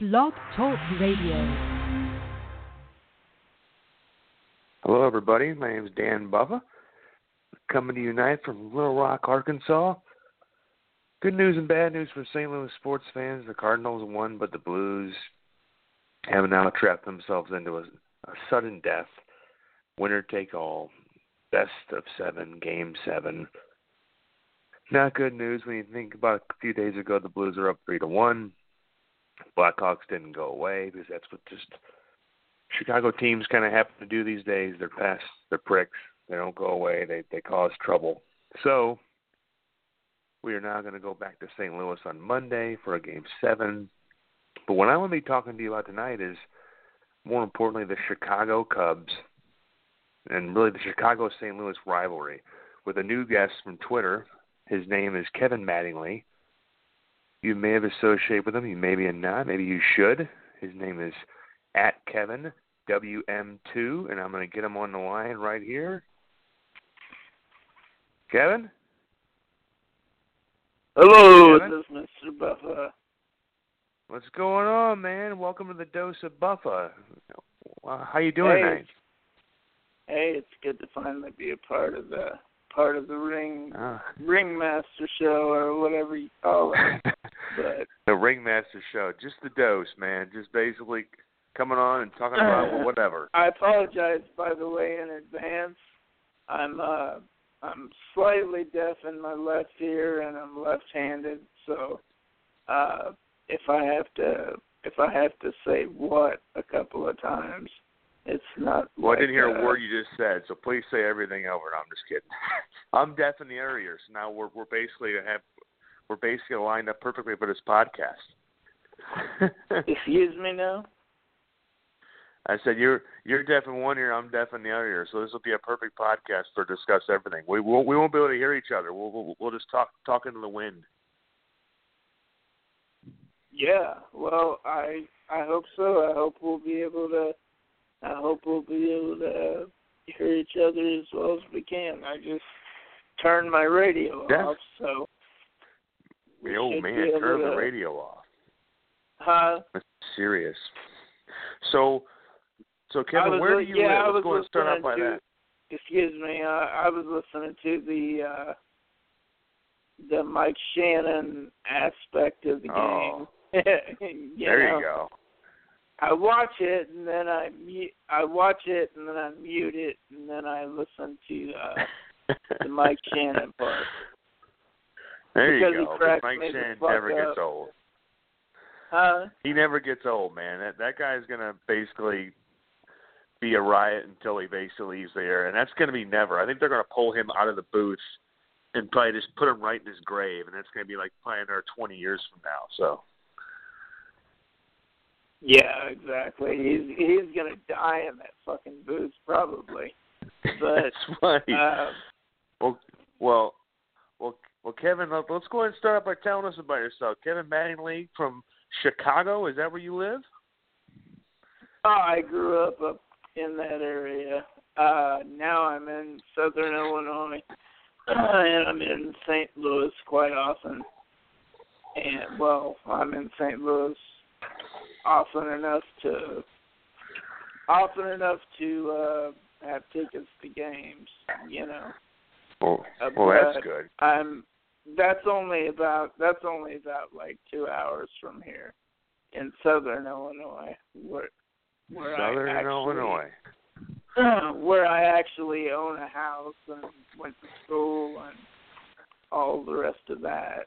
Blog Talk Radio. Hello, everybody. My name is Dan Buffa, coming to you tonight from Little Rock, Arkansas. Good news and bad news for St. Louis sports fans. The Cardinals won, but the Blues have now trapped themselves into a, a sudden death. Winner take all. Best of seven, game seven. Not good news when you think about a few days ago the Blues are up three to one. Blackhawks didn't go away because that's what just Chicago teams kind of happen to do these days. They're pests, they're pricks. They don't go away. They they cause trouble. So we are now going to go back to St. Louis on Monday for a game seven. But what I want to be talking to you about tonight is more importantly the Chicago Cubs and really the Chicago St. Louis rivalry with a new guest from Twitter. His name is Kevin Mattingly. You may have associated with him, you may maybe not, maybe you should. His name is at Kevin WM2, and I'm going to get him on the line right here. Kevin? Hello, Kevin? this is Mr. Buffa. What's going on, man? Welcome to the Dose of Buffa. How you doing Hey. tonight? Hey, it's good to finally be a part of the part of the ring Ah. ringmaster show or whatever you call it. But the Ringmaster Show, just the dose, man. Just basically coming on and talking about well, whatever. I apologize by the way in advance. I'm uh I'm slightly deaf in my left ear and I'm left-handed, so uh if I have to if I have to say what a couple of times, it's not Well, I didn't hear a word you just said, so please say everything over. No, I'm just kidding. I'm deaf in the ear, so now we're we're basically have we're basically lined up perfectly for this podcast. Excuse me now? I said you're you're deaf in one ear, I'm deaf in the other ear, so this will be a perfect podcast for discuss everything. We won't we won't be able to hear each other. We'll we'll, we'll just talk talk into the wind. Yeah, well, I I hope so. I hope we'll be able to. I hope we'll be able to hear each other as well as we can. I just turned my radio Yeah. off, so. we oh should man, be able turn the radio off. Huh? That's serious. So so Kevin, where do you yeah, I live? was Let's go and start listening by to, that. Excuse me. I, I was listening to the uh the Mike Shannon aspect of the Oh. game. you there know? you go. I watch it and then I mute. I watch it and then I mute it and then I listen to uh, the Mike Shannon part. There because you go. 'cause cracks Mike Shannon never up. gets old. Huh? He never gets old, man. That that guy's gonna basically be a riot until he basically leaves there, and that's gonna be never. I think they're gonna pull him out of the booth and probably just put him right in his grave, and that's gonna be like probably another twenty years from now. So Yeah, exactly. He's he's gonna die in that fucking booth probably. But that's funny. uh, well, well, well, well, Kevin, let- let's go ahead and start by telling us about yourself. Kevin Mattingly from Chicago. Is that where you live? oh, I grew up up in that area. Uh now I'm in southern Illinois. and I'm in St. Louis quite often. And well, I'm in St. Louis often enough to often enough to uh have tickets to games, you know. Well, Uh, well, that's good. I'm that's only about that's only about like two hours from here in southern Illinois where where Southern I actually, Illinois. where I actually own a house and went to school and all the rest of that.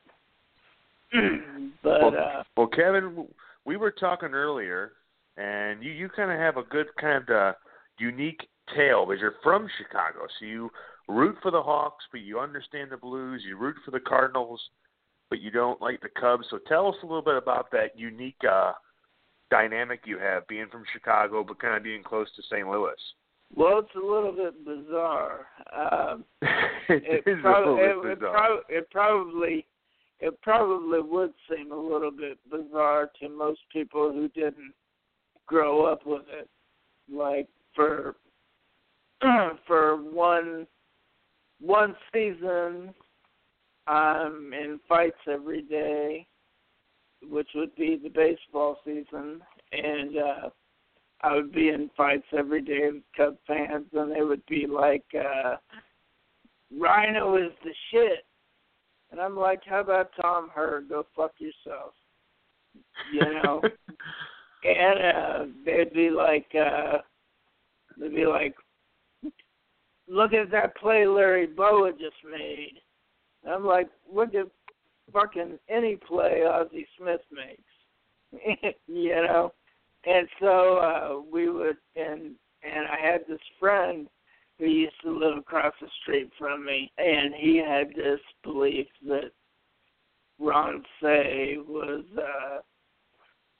but Well, uh Well, Kevin, we were talking earlier, and you you kind of have a good kind of unique tale because you're from Chicago, so you root for the Hawks, but you understand the Blues. You root for the Cardinals, but you don't like the Cubs. So tell us a little bit about that unique uh, dynamic you have, being from Chicago, but kind of being close to St. Louis. well, it's a little bit bizarre. Um it it, is prob- a little bit it, bizarre. prob- it probably it probably would seem a little bit bizarre to most people who didn't grow up with it. Like for for one one season I'm in fights every day which would be the baseball season, and uh I would be in fights every day with Cub fans, and they would be like, uh "Ryno is the shit," and I'm like, "How about Tom Herr? Go fuck yourself." You know, and uh, they'd be like, uh they'd be like, "Look at that play Larry Bowa just made." And I'm like, "Look at fucking any play Ozzie Smith makes," you know. And so uh, we would, and and I had this friend who used to live across the street from me, and he had this belief that Ron Cey was uh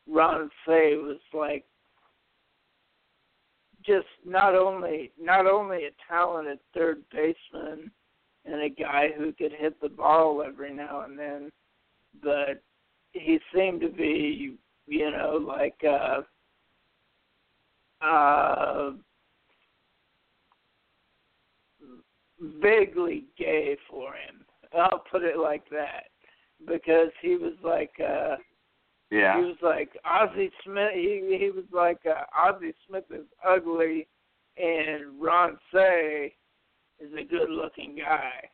Ron Cey was like just not only not only a talented third baseman and a guy who could hit the ball every now and then, but he seemed to be, you know, like uh uh vaguely gay for him. I'll put it like that. Because he was like uh Yeah. he was like Ozzie Smith. He he was like uh, Ozzie Smith is ugly, and Ron Cey is a good-looking guy.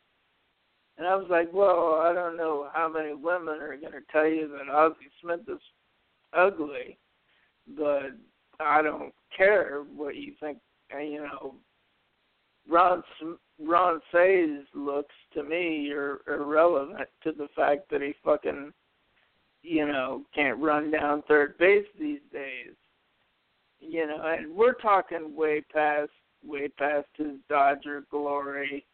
And I was like, well, I don't know how many women are going to tell you that Ozzie Smith is ugly, but I don't care what you think. You know, Ron Ron Cey's looks to me are irrelevant to the fact that he fucking you know, can't run down third base these days. You know, and we're talking way past way past his Dodger glory.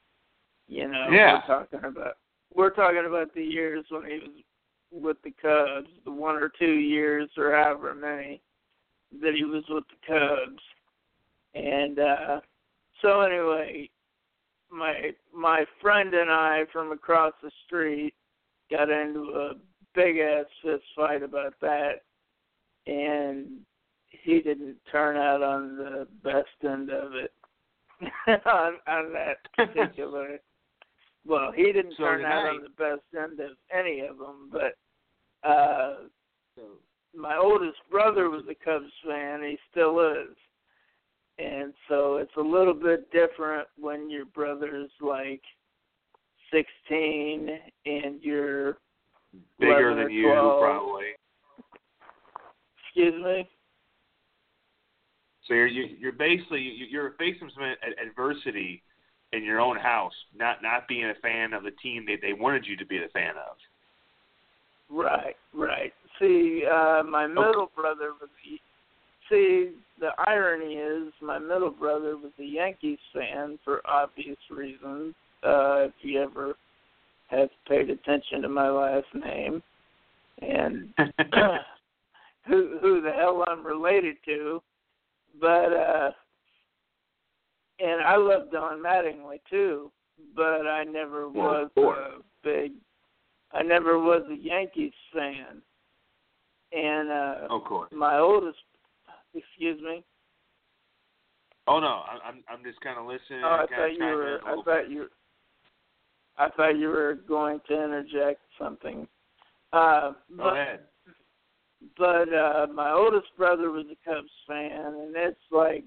You know, Yeah. we're talking about we're talking about the years when he was with the Cubs, the one or two years or however many that he was with the Cubs. And uh so anyway, my my friend and I from across the street got into a big ass fist fight about that and he didn't turn out on the best end of it on on that particular well he didn't So turn out tonight- on the best end of any of them but uh So my oldest brother was a Cubs fan. He still is. And so it's a little bit different when your brother's like 16 and you're bigger than you, 12. probably. Excuse me? So you're you- you're basically you- you're facing some adversity in your own house, not not being a fan of the team they they wanted you to be a fan of. Right, right. See, uh my middle brother was See, the irony is my middle brother was a Yankees fan for obvious reasons. Uh if you ever have paid attention to my last name. And who who the hell I'm related to. But uh and I love Don Mattingly too, but I never Yeah, was a big I never was a Yankees fan. And uh of course. my oldest excuse me. Oh no, I'm I'm I'm just kind of listening. Oh, I thought you were I a I little thought you I thought you were going to interject something. Uh bit. but Go ahead. but uh my oldest brother was a Cubs fan and it's like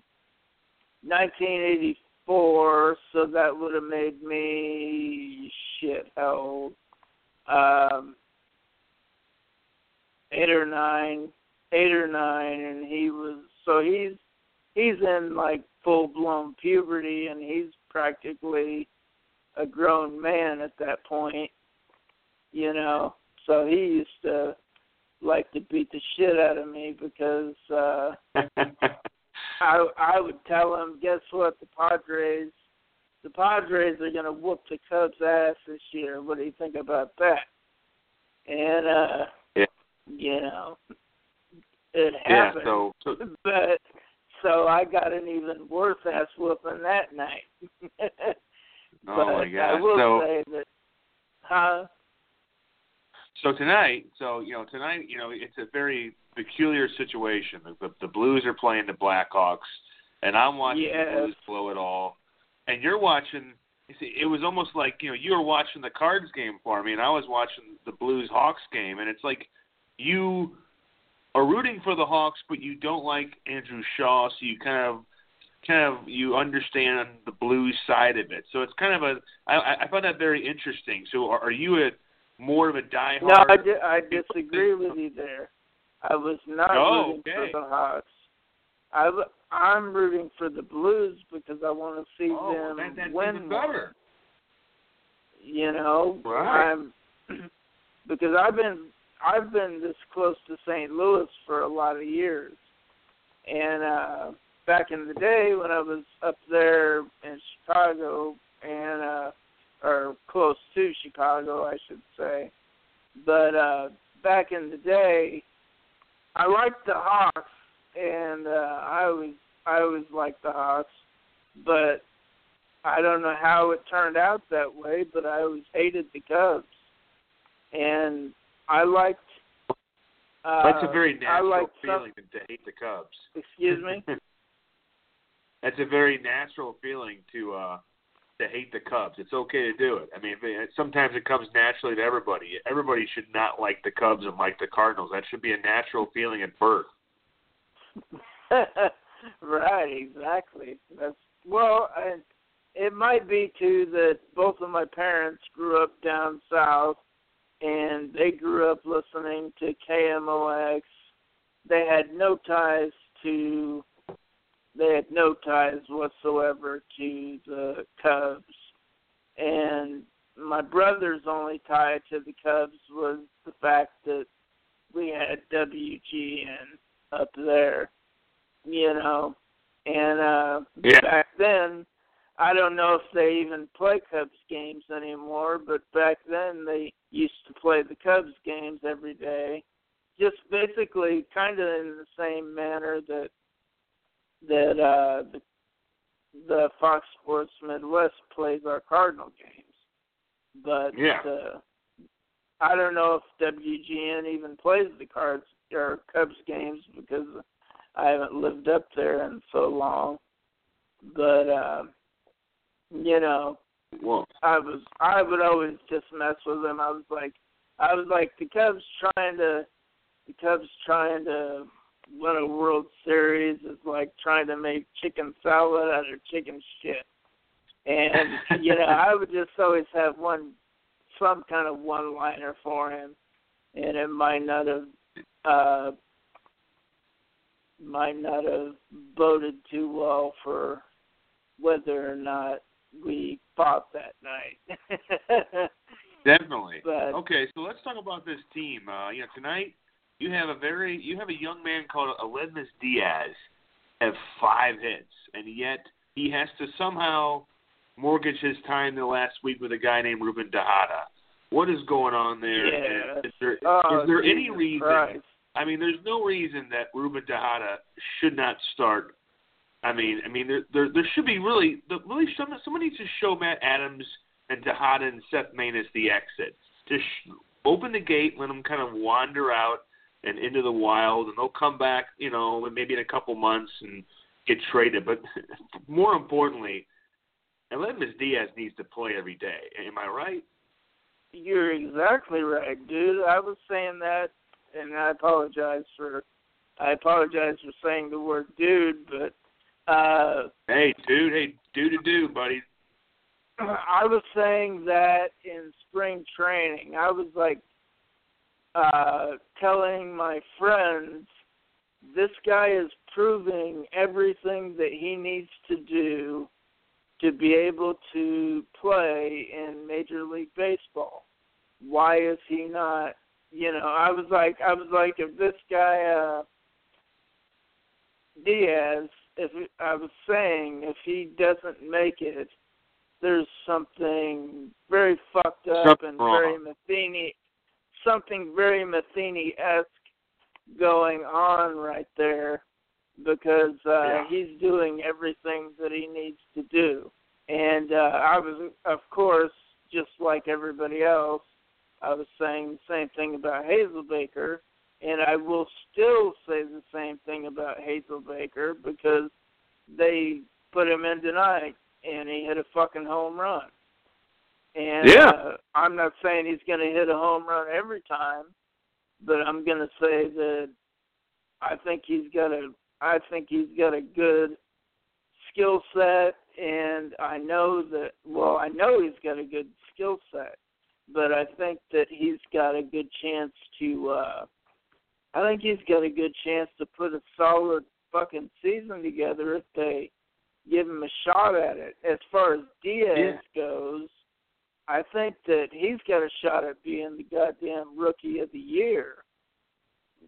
1984 so that would have made me shit how old um 8 or 9 8 or 9 and he was so he's he's in like full blown puberty and he's practically a grown man at that point you know so he used to like to beat the shit out of me because uh I I would tell him, guess what, the Padres the Padres are gonna whoop the Cubs ass this year. What do you think about that? And uh Yeah. you know it yeah. So, so but so I got an even worse ass whooping that night. oh but my I God. will So say that huh? so tonight, so you know tonight, you know it's a very peculiar situation. The the, the Blues are playing the Blackhawks, and I'm watching Yes. the Blues blow it all, and you're watching. You see, it was almost like you know you were watching the Cards game for me, and I was watching the Blues Hawks game, and it's like you are rooting for the Hawks, but you don't like Andrew Shaw, so you kind of kind of you understand the blues side of it. So it's kind of a I, I find that very interesting. So are, are you a more of a diehard? No, I, di- I disagree with you there. I was not oh, rooting okay. for the Hawks. I w- I'm rooting for the Blues because I want to see oh, them that, that's win even better. You know, Right. I'm because I've been I've been this close to St. Louis for a lot of years, and uh back in the day when I was up there in Chicago and uh or close to Chicago, I should say. But uh back in the day, I liked the Hawks, and uh I always I always liked the Hawks, but I don't know how it turned out that way, but I always hated the Cubs, and I liked. Uh, That's a very I natural liked feeling to hate the Cubs. Excuse me. That's a very natural feeling to uh to hate the Cubs. It's okay to do it. I mean, sometimes it comes naturally to everybody. Everybody should not like the Cubs and like the Cardinals. That should be a natural feeling at birth. right, exactly. That's well, I, it might be too that both of my parents grew up down south, and they grew up listening to KMOX. They had no ties to, they had no ties whatsoever to the Cubs, and my brother's only tie to the Cubs was the fact that we had WGN up there, you know, and uh Yeah. back then I don't know if they even play Cubs games anymore, but back then they used to play the Cubs games every day. Just basically kind of in the same manner that that uh the the Fox Sports Midwest plays our Cardinal games. But Yeah. uh I don't know if WGN even plays the Cards or Cubs games because I haven't lived up there in so long. But uh you know, Well, I was I would always just mess with them. I was like I was like the Cubs trying to the Cubs trying to win a World Series is like trying to make chicken salad out of chicken shit. And you know, I would just always have one some kind of one liner for him and it might not have uh might not have boded too well for whether or not we fought that night. definitely. but Okay, so let's talk about this team. Uh, you know, tonight you have a very you have a young man called Aledmys Diaz have five hits, and yet he has to somehow mortgage his time the last week with a guy named Ruben Tejada. What is going on there? Yeah. Is there, oh, is there any reason? Christ. I mean, there's no reason that Ruben Tejada should not start. I mean, I mean, there there, there should be really, really some, somebody needs to show Matt Adams and Tejada and Seth Maness the exit. Just sh- open the gate, let them kind of wander out and into the wild, and they'll come back, you know, maybe in a couple months and get traded. But more importantly, Aledmys Diaz needs to play every day. Am I right? You're exactly right, dude. I was saying that, and I apologize for, I apologize for saying the word dude, but uh Hey, dude. Hey, do to do, buddy. I was saying that in spring training. I was like uh telling my friends this guy is proving everything that he needs to do to be able to play in Major League Baseball. Why is he not you know, I was like I was like if this guy uh Diaz if I was saying if he doesn't make it there's something very fucked up Something and wrong. very Matheny something very Matheny esque going on right there because uh Yeah. he's doing everything that he needs to do. And uh I was of course just like everybody else, I was saying the same thing about Hazelbaker and I will still say the same thing about Hazelbaker because they put him in tonight and he hit a fucking home run. And Yeah. uh, I'm not saying he's going to hit a home run every time, but I'm gonna say that I think he's got a I think he's got a good skill set, and I know that well I know he's got a good skill set, but I think that he's got a good chance to. uh I think he's got a good chance to put a solid fucking season together if they give him a shot at it. As far as Diaz Yeah. goes, I think that he's got a shot at being the goddamn rookie of the year.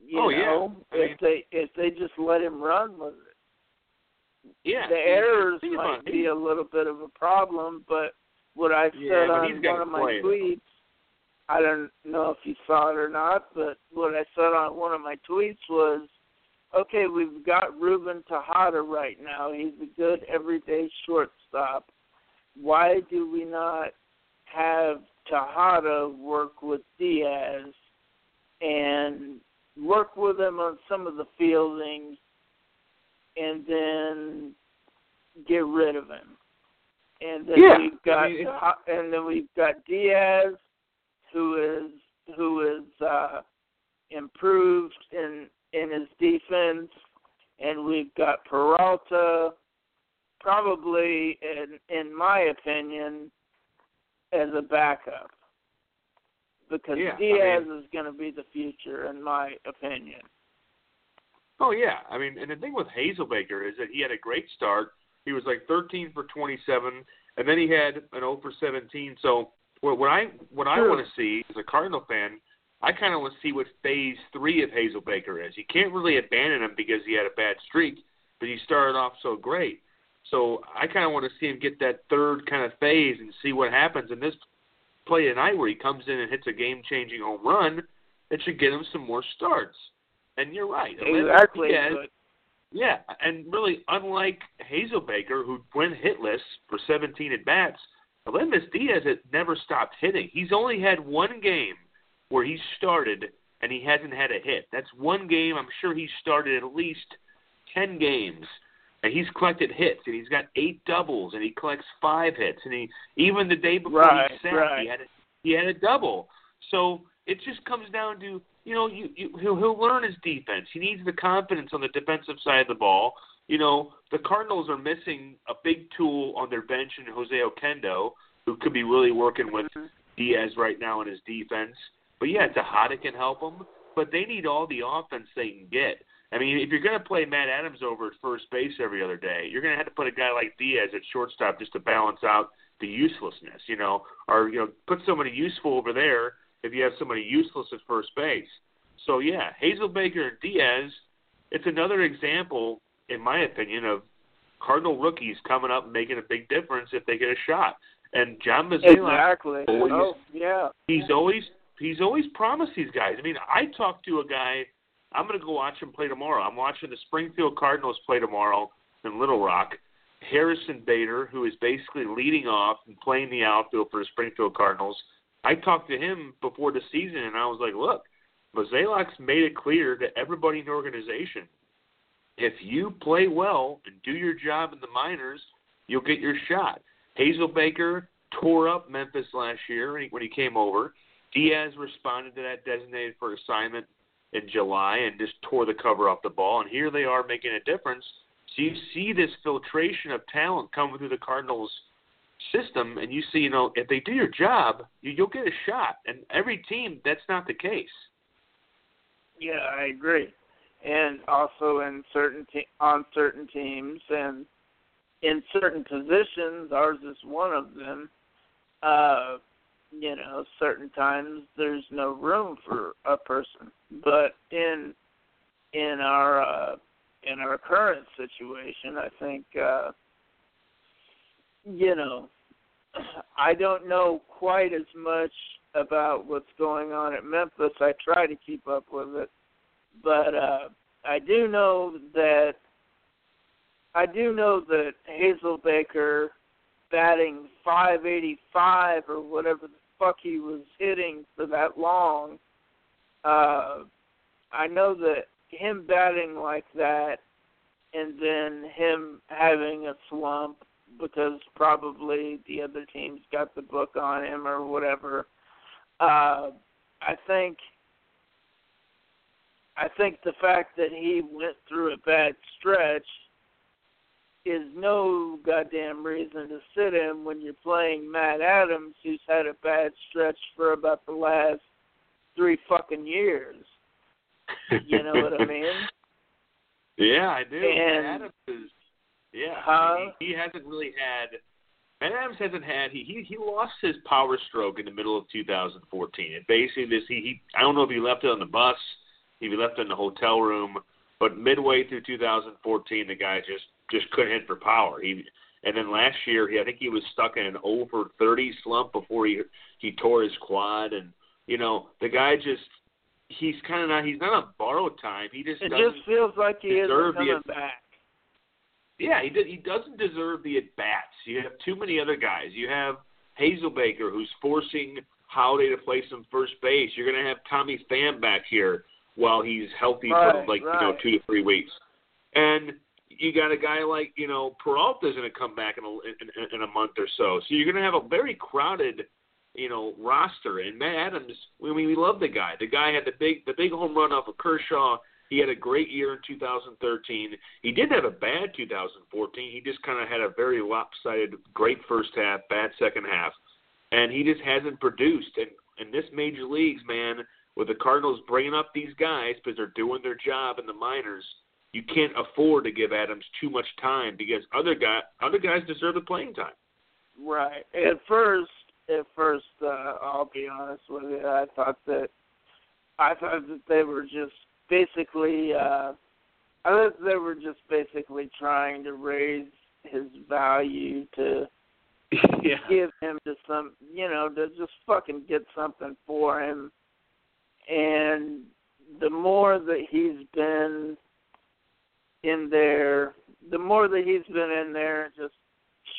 You Oh, yeah. know, I if mean- they if they just let him run with it. Yeah. The errors might be a little bit of a problem, but what I said Yeah, he's on one of my tweets, I don't know if you saw it or not, but what I said on one of my tweets was, okay, we've got Ruben Tejada right now. He's a good everyday shortstop. Why do we not have Tejada work with Diaz and work with him on some of the fielding and then get rid of him? And then Yeah, we've got I mean, and then we've got Diaz who is who is uh improved in in his defense and we've got Peralta probably in in my opinion as a backup because Yeah, I Diaz is going to be the future in my opinion. Oh yeah, I mean, and the thing with Hazelbaker is that he had a great start. He was like 13 for 27, and then he had an 0 for 17. So what, what I what I want to see as a Cardinal fan, I kind of want to see what phase three of Hazelbaker is. You can't really abandon him because he had a bad streak, but he started off so great. So I kind of want to see him get that third kind of phase and see what happens in this play tonight where he comes in and hits a game-changing home run. It should get him some more starts. And you're right. Exactly. Diaz- yeah, and really, unlike Hazelbaker, who went hitless for 17 at bats, Aledmys Diaz had never stopped hitting. He's only had one game where he started and he hasn't had a hit. That's one game. I'm sure he started at least 10 games, and he's collected hits, and he's got eight doubles, and he collects five hits, and he even the day before Right, he sat, right. he had a, he had a double. So it just comes down to you know you, you he'll he'll learn his defense. He needs the confidence on the defensive side of the ball. You know the Cardinals are missing a big tool on their bench in Jose Oquendo, who could be really working with mm-hmm. Diaz right now in his defense. But yeah, Tejada can help them, but they need all the offense they can get. I mean, if you're going to play Matt Adams over at first base every other day, you're going to have to put a guy like Diaz at shortstop just to balance out the uselessness, you know, or you know, put somebody useful over there if you have somebody useless at first base. So yeah, Hazelbaker and Diaz, it's another example, in my opinion, of Cardinal rookies coming up and making a big difference if they get a shot. And John Mozeliak, exactly. always- Oh, yeah. he's always he's always promised these guys. I mean, I talked to a guy. I'm going to go watch him play tomorrow. I'm watching the Springfield Cardinals play tomorrow in Little Rock. Harrison Bader, who is basically leading off and playing the outfield for the Springfield Cardinals. I talked to him before the season, and I was like, "Look, Mozeliak's made it clear to everybody in the organization, if you play well and do your job in the minors, you'll get your shot." Hazelbaker tore up Memphis last year when he, came over. Diaz responded to that designated for assignment in July and just tore the cover off the ball. And here they are making a difference. So you see this filtration of talent coming through the Cardinals system, and you see, you know, if they do your job, you, you'll get a shot. And every team, that's not the case. Yeah, I agree. And also in certain te- on certain teams and in certain positions, ours is one of them. Uh, you know, certain times there's no room for a person, but in in our uh, in our current situation, I think uh, you know I don't know quite as much about what's going on at Memphis. I try to keep up with it, but uh, I do know that I do know that Hazelbaker batting 585 or whatever the fuck he was hitting for that long. Uh, I know that him batting like that and then him having a slump because probably the other team's got the book on him or whatever. Uh, I think I think the fact that he went through a bad stretch is no goddamn reason to sit him when you're playing Matt Adams, who's had a bad stretch for about the last three fucking years. You know what I mean? Yeah, I do. And, Matt Adams is yeah. Huh? He, he hasn't really had Matt Adams hasn't had he, he he lost his power stroke in the middle of 2014. And basically this he, he I don't know if he left it on the bus, if he left in the hotel room, but midway through 2014 the guy just just couldn't hit for power. He and then last year he I think he was stuck in an over 30 slump before he he tore his quad and you know the guy just he's kind of not he's not on borrowed time. He just It just feels like he the- coming back. yeah, he did, he doesn't deserve the at bats. You have too many other guys. You have Hazelbaker who's forcing Holliday to play some first base. You're going to have Tommy Pham back here while he's healthy for Right, like you know two to three weeks, and you got a guy like you know Peralta's going to come back in a in, in a month or so. So you're going to have a very crowded you know roster. And Matt Adams, I mean, we love the guy. The guy had the big the big home run off of Kershaw. He had a great year in 2013. He did have a bad 2014. He just kind of had a very lopsided, great first half, bad second half, and he just hasn't produced. And in this major leagues, man, with the Cardinals bringing up these guys because they're doing their job in the minors, you can't afford to give Adams too much time because other guy other guys deserve the playing time. Right. At first, at first, uh, I'll be honest with you. I thought that I thought that they were just basically. uh I thought they were just basically trying to raise his value to yeah. give him to some, you know, to just fucking get something for him. And the more that he's been in there, the more that he's been in there, just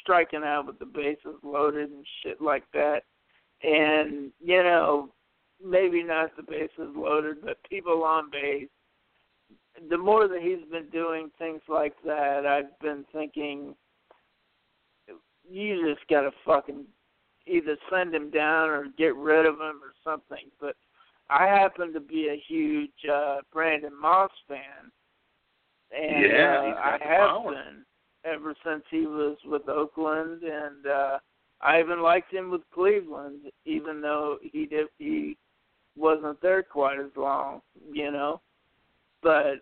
striking out with the bases loaded and shit like that. And you know, maybe not the bases loaded, but people on base. The more that he's been doing things like that, I've been thinking you just gotta fucking either send him down or get rid of him or something. But I happen to be a huge uh Brandon Moss fan. And Yeah, uh, I have power. been ever since he was with Oakland and uh I even liked him with Cleveland even though he did he wasn't there quite as long, you know. But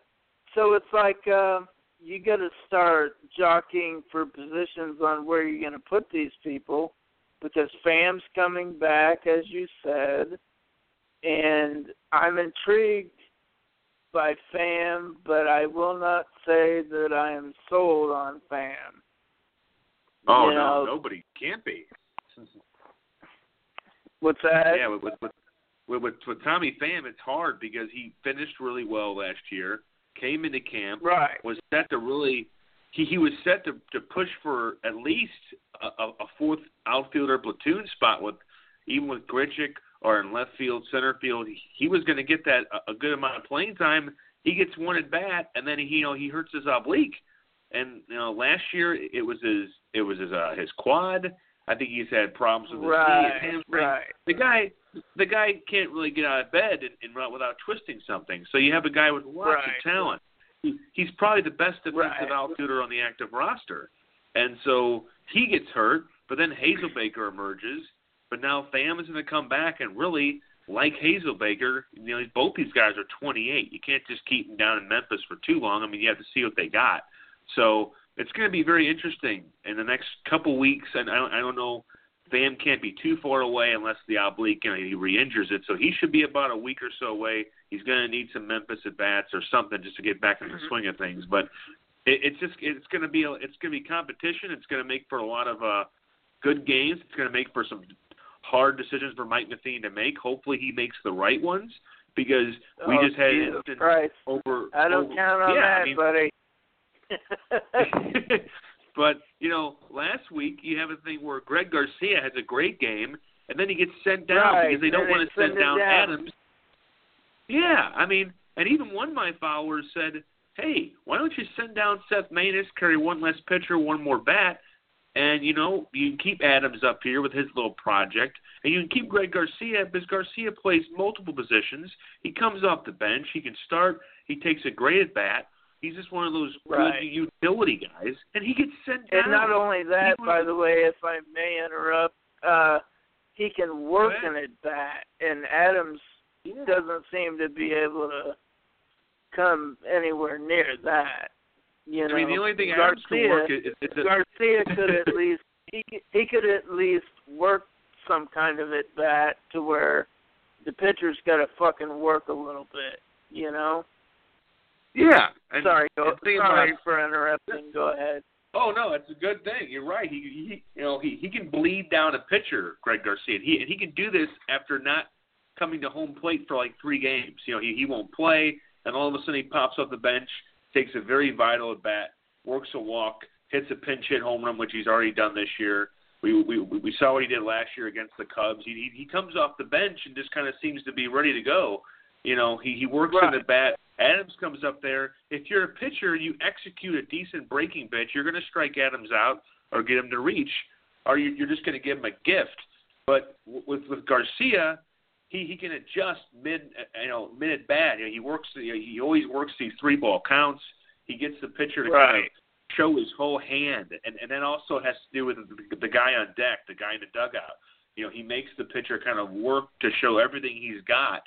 so it's like uh you got to start jockeying for positions on where you're going to put these people because Pham's coming back, as you said, and I'm intrigued by Pham, but I will not say that I am sold on Pham. Oh You no, know- nobody can't be. What's that? Yeah, with with, with with with Tommy Pham, it's hard because he finished really well last year, came into camp, Right. was set to really he he was set to to push for at least a, a fourth outfielder platoon spot with even with Grichuk or in left field, center field. He, was going to get that a, good amount of playing time. He gets one at bat, and then he you know he hurts his oblique. And you know last year it was his it was his uh, his quad. I think he's had problems with his knee Right. and hamstring Right. the guy the guy can't really get out of bed and, and run without twisting something. So you have a guy with lots Right. of talent. He, he's probably the best defensive Right. outfielder on the active roster. And so he gets hurt, but then Hazelbaker emerges. But now Pham is going to come back and really like Hazelbaker. You know, both these guys are 28. You can't just keep them down in Memphis for too long. I mean, you have to see what they got. So it's going to be very interesting in the next couple weeks. And I don't, I don't know Pham can't be too far away unless the oblique, you know, he re-injures it. So he should be about a week or so away. He's going to need some Memphis at bats or something just to get back in the swing of things. But it, it's just it's going to be a, it's going to be competition. It's going to make for a lot of uh, good games. It's going to make for some hard decisions for Mike Matheny to make. Hopefully, he makes the right ones because we oh, just had Jesus instant Christ. over. I don't over, count on yeah, that, I mean, buddy. but you know, last week you have a thing where Greg Garcia has a great game, and then he gets sent down Right, because they don't and want to send send down, down. Adams. Yeah, I mean, and even one of my followers said, "Hey, why don't you send down Seth Maness, carry one less pitcher, one more bat?" And you know, you can keep Adams up here with his little project, and you can keep Greg Garcia because Garcia plays multiple positions. He comes off the bench, he can start, he takes a great at bat. He's just one of those Right. good utility guys, and he gets sent down. And not only that, by the way, if I may interrupt, uh, he can work an at bat, and Adams Yeah. doesn't seem to be able to come anywhere near that. You know, I mean, the only thing Adams can Garcia, work is, Garcia could at least he he could at least work some kind of at bat to where the pitcher's got to fucking work a little bit. You know. yeah. And, sorry, go, sorry about- for interrupting. Go ahead. Oh no, it's a good thing. You're right. He, he you know he he can bleed down a pitcher, Greg Garcia. And he and he can do this after not coming to home plate for like three games. You know he he won't play, and all of a sudden he pops off the bench, takes a very vital at bat, works a walk, hits a pinch hit home run, which he's already done this year. We we we saw what he did last year against the Cubs. He he, he comes off the bench and just kind of seems to be ready to go. You know he he works Right. in the bat. Adams comes up there. If you're a pitcher, you execute a decent breaking pitch, you're going to strike Adams out or get him to reach, or you, you're just going to give him a gift. But with with Garcia, he he can adjust mid you know mid at bat. You know, he works you know, he always works these three ball counts. He gets the pitcher to kind of show his whole hand, and and then also has to do with the, the guy on deck, the guy in the dugout. You know, he makes the pitcher kind of work to show everything he's got.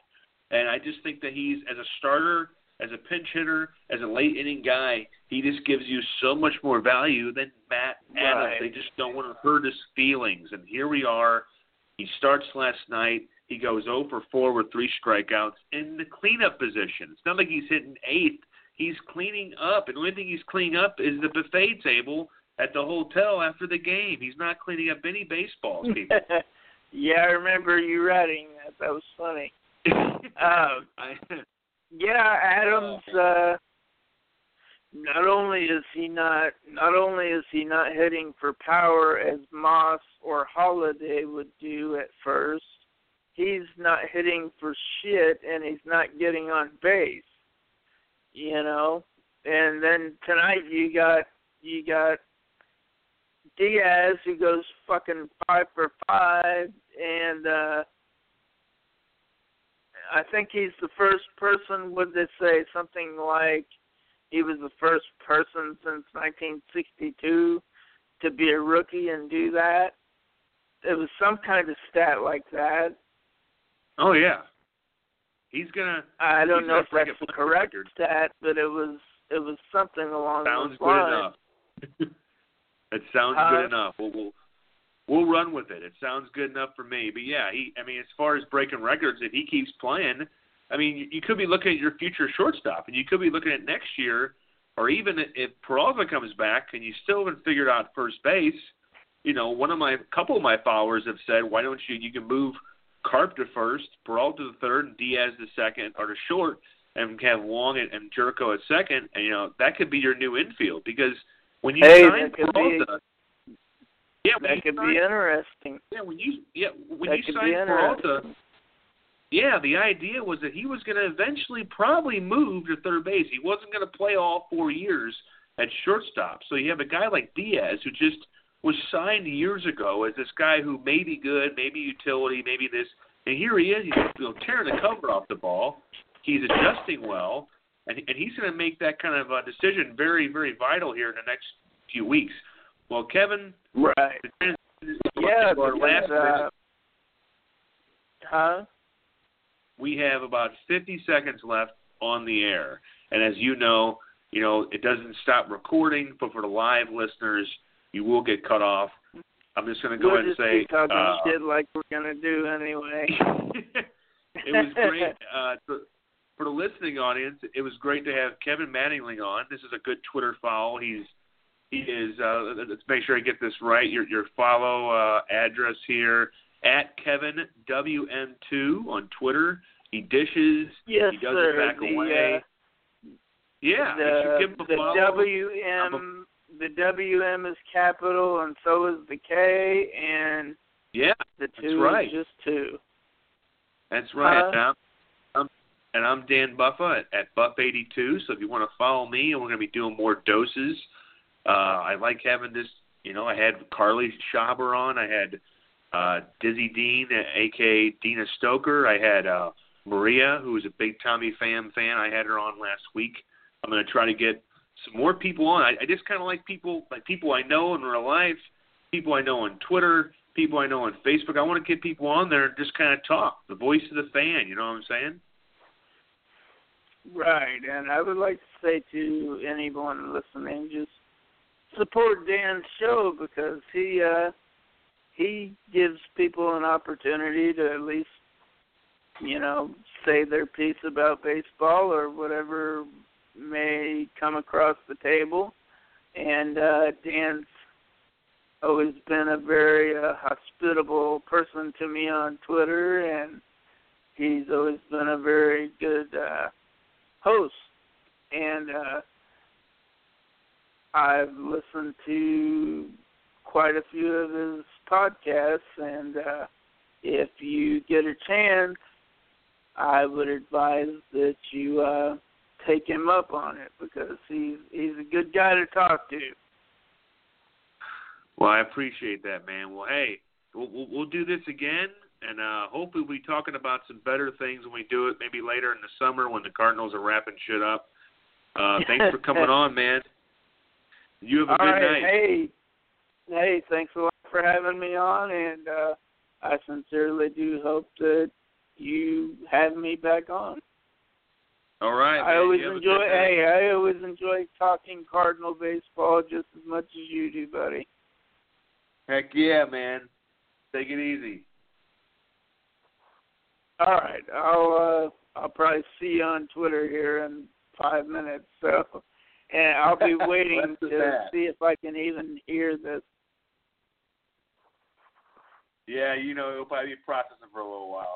And I just think that he's as a starter, as a pinch hitter, as a late inning guy, he just gives you so much more value than Matt Adams. Right. They just don't want to hurt his feelings. And here we are. He starts last night. He goes 0 for 4 with three strikeouts in the cleanup position. It's not like he's hitting eighth. He's cleaning up, and the only thing he's cleaning up is the buffet table at the hotel after the game. He's not cleaning up any baseballs, people. yeah, I remember you writing that. That was funny. Um, yeah, Adams. Uh, not only is he not, not only is he not hitting for power as Moss or Holliday would do at first, he's not hitting for shit, and he's not getting on base. You know, and then tonight you got you got Diaz who goes fucking five for five, and uh I think he's the first person. Would they say something like he was the first person since 1962 to be a rookie and do that? It was some kind of stat like that. Oh yeah, he's gonna I don't know if that's the correct record. stat, but it was it was something along sounds those good lines. enough. it sounds Uh, good enough. We'll, we'll we'll run with it. It sounds good enough for me. But yeah, he. I mean, as far as breaking records, if he keeps playing, I mean, you, you could be looking at your future shortstop, and you could be looking at next year, or even if Peralta comes back and you still haven't figured out first base. You know, one of my couple of my followers have said, why don't you you can move Carp to first, Peralta to third, and Diaz to second or to short, and have Wong and, and Gyorko at second, and you know that could be your new infield because when you Hey, sign could be- Peralta, yeah, That could sign, be interesting. yeah, when you yeah when That you sign Peralta, yeah, the idea was that he was going to eventually probably move to third base. He wasn't going to play all four years at shortstop. So you have a guy like Diaz who just was signed years ago as this guy who may be good, maybe utility, maybe this, and here he is. He's you know, tearing the cover off the ball. He's adjusting well, and and he's going to make that kind of uh, decision very very vital here in the next few weeks. Well, Kevin, Right. the Yeah, our last uh, huh? we have about 50 seconds left on the air. And as you know, you know, it doesn't stop recording, but for the live listeners, you will get cut off. I'm just going to go we'll ahead and say keep talking uh, shit like we're gonna do anyway. it was great uh, for, for the listening audience. It was great to have Kevin Mattingly on. This is a good Twitter follow. He's he is. Uh, let's make sure I get this right. Your your follow uh, address here at Kevin WM2 on Twitter. He dishes. yes, he does sir. it back the, away. Uh, yeah, the, give him a the follow. WM the WM is capital and so is the K and yeah, the That's two right. is just two. That's right. Huh? And, I'm, I'm, and I'm Dan Buffa at, at Buff82. So if you want to follow me, and we're going to be doing more doses. Uh, I like having this, You know, I had Carly Schaber on. I had uh, Dizzy Dean, aka Dina Stoker. I had uh, Maria, who is a big Tommy Pham fan. I had her on last week. I'm going to try to get some more people on. I, I just kind of like people, like people I know in real life, people I know on Twitter, people I know on Facebook. I want to get people on there and just kind of talk. The voice of the fan. You know what I'm saying? Right, and I would like to say to anyone listening, just support Dan's show because he uh he gives people an opportunity to at least you know say their piece about baseball or whatever may come across the table. And uh Dan's always been a very uh, hospitable person to me on Twitter and he's always been a very good uh host. And uh I've listened to quite a few of his podcasts, and uh, if you get a chance, I would advise that you uh, take him up on it because he's he's a good guy to talk to. Well, I appreciate that, man. Well, hey, we'll we'll, we'll do this again, and uh, hopefully we'll be talking about some better things when we do it. Maybe later in the summer when the Cardinals are wrapping shit up. Uh, thanks for coming on, man. You have a All good right, night. hey, hey, thanks a lot for having me on, and uh, I sincerely do hope that you have me back on. All right. I man. always You have a enjoy. Hey, I always enjoy talking Cardinal baseball just as much as you do, buddy. Heck yeah, man. Take it easy. All right, I'll uh, I'll probably see you on Twitter here in five minutes. So, and I'll be waiting to that. see if I can even hear this. Yeah, you know, it'll probably be processing for a little while.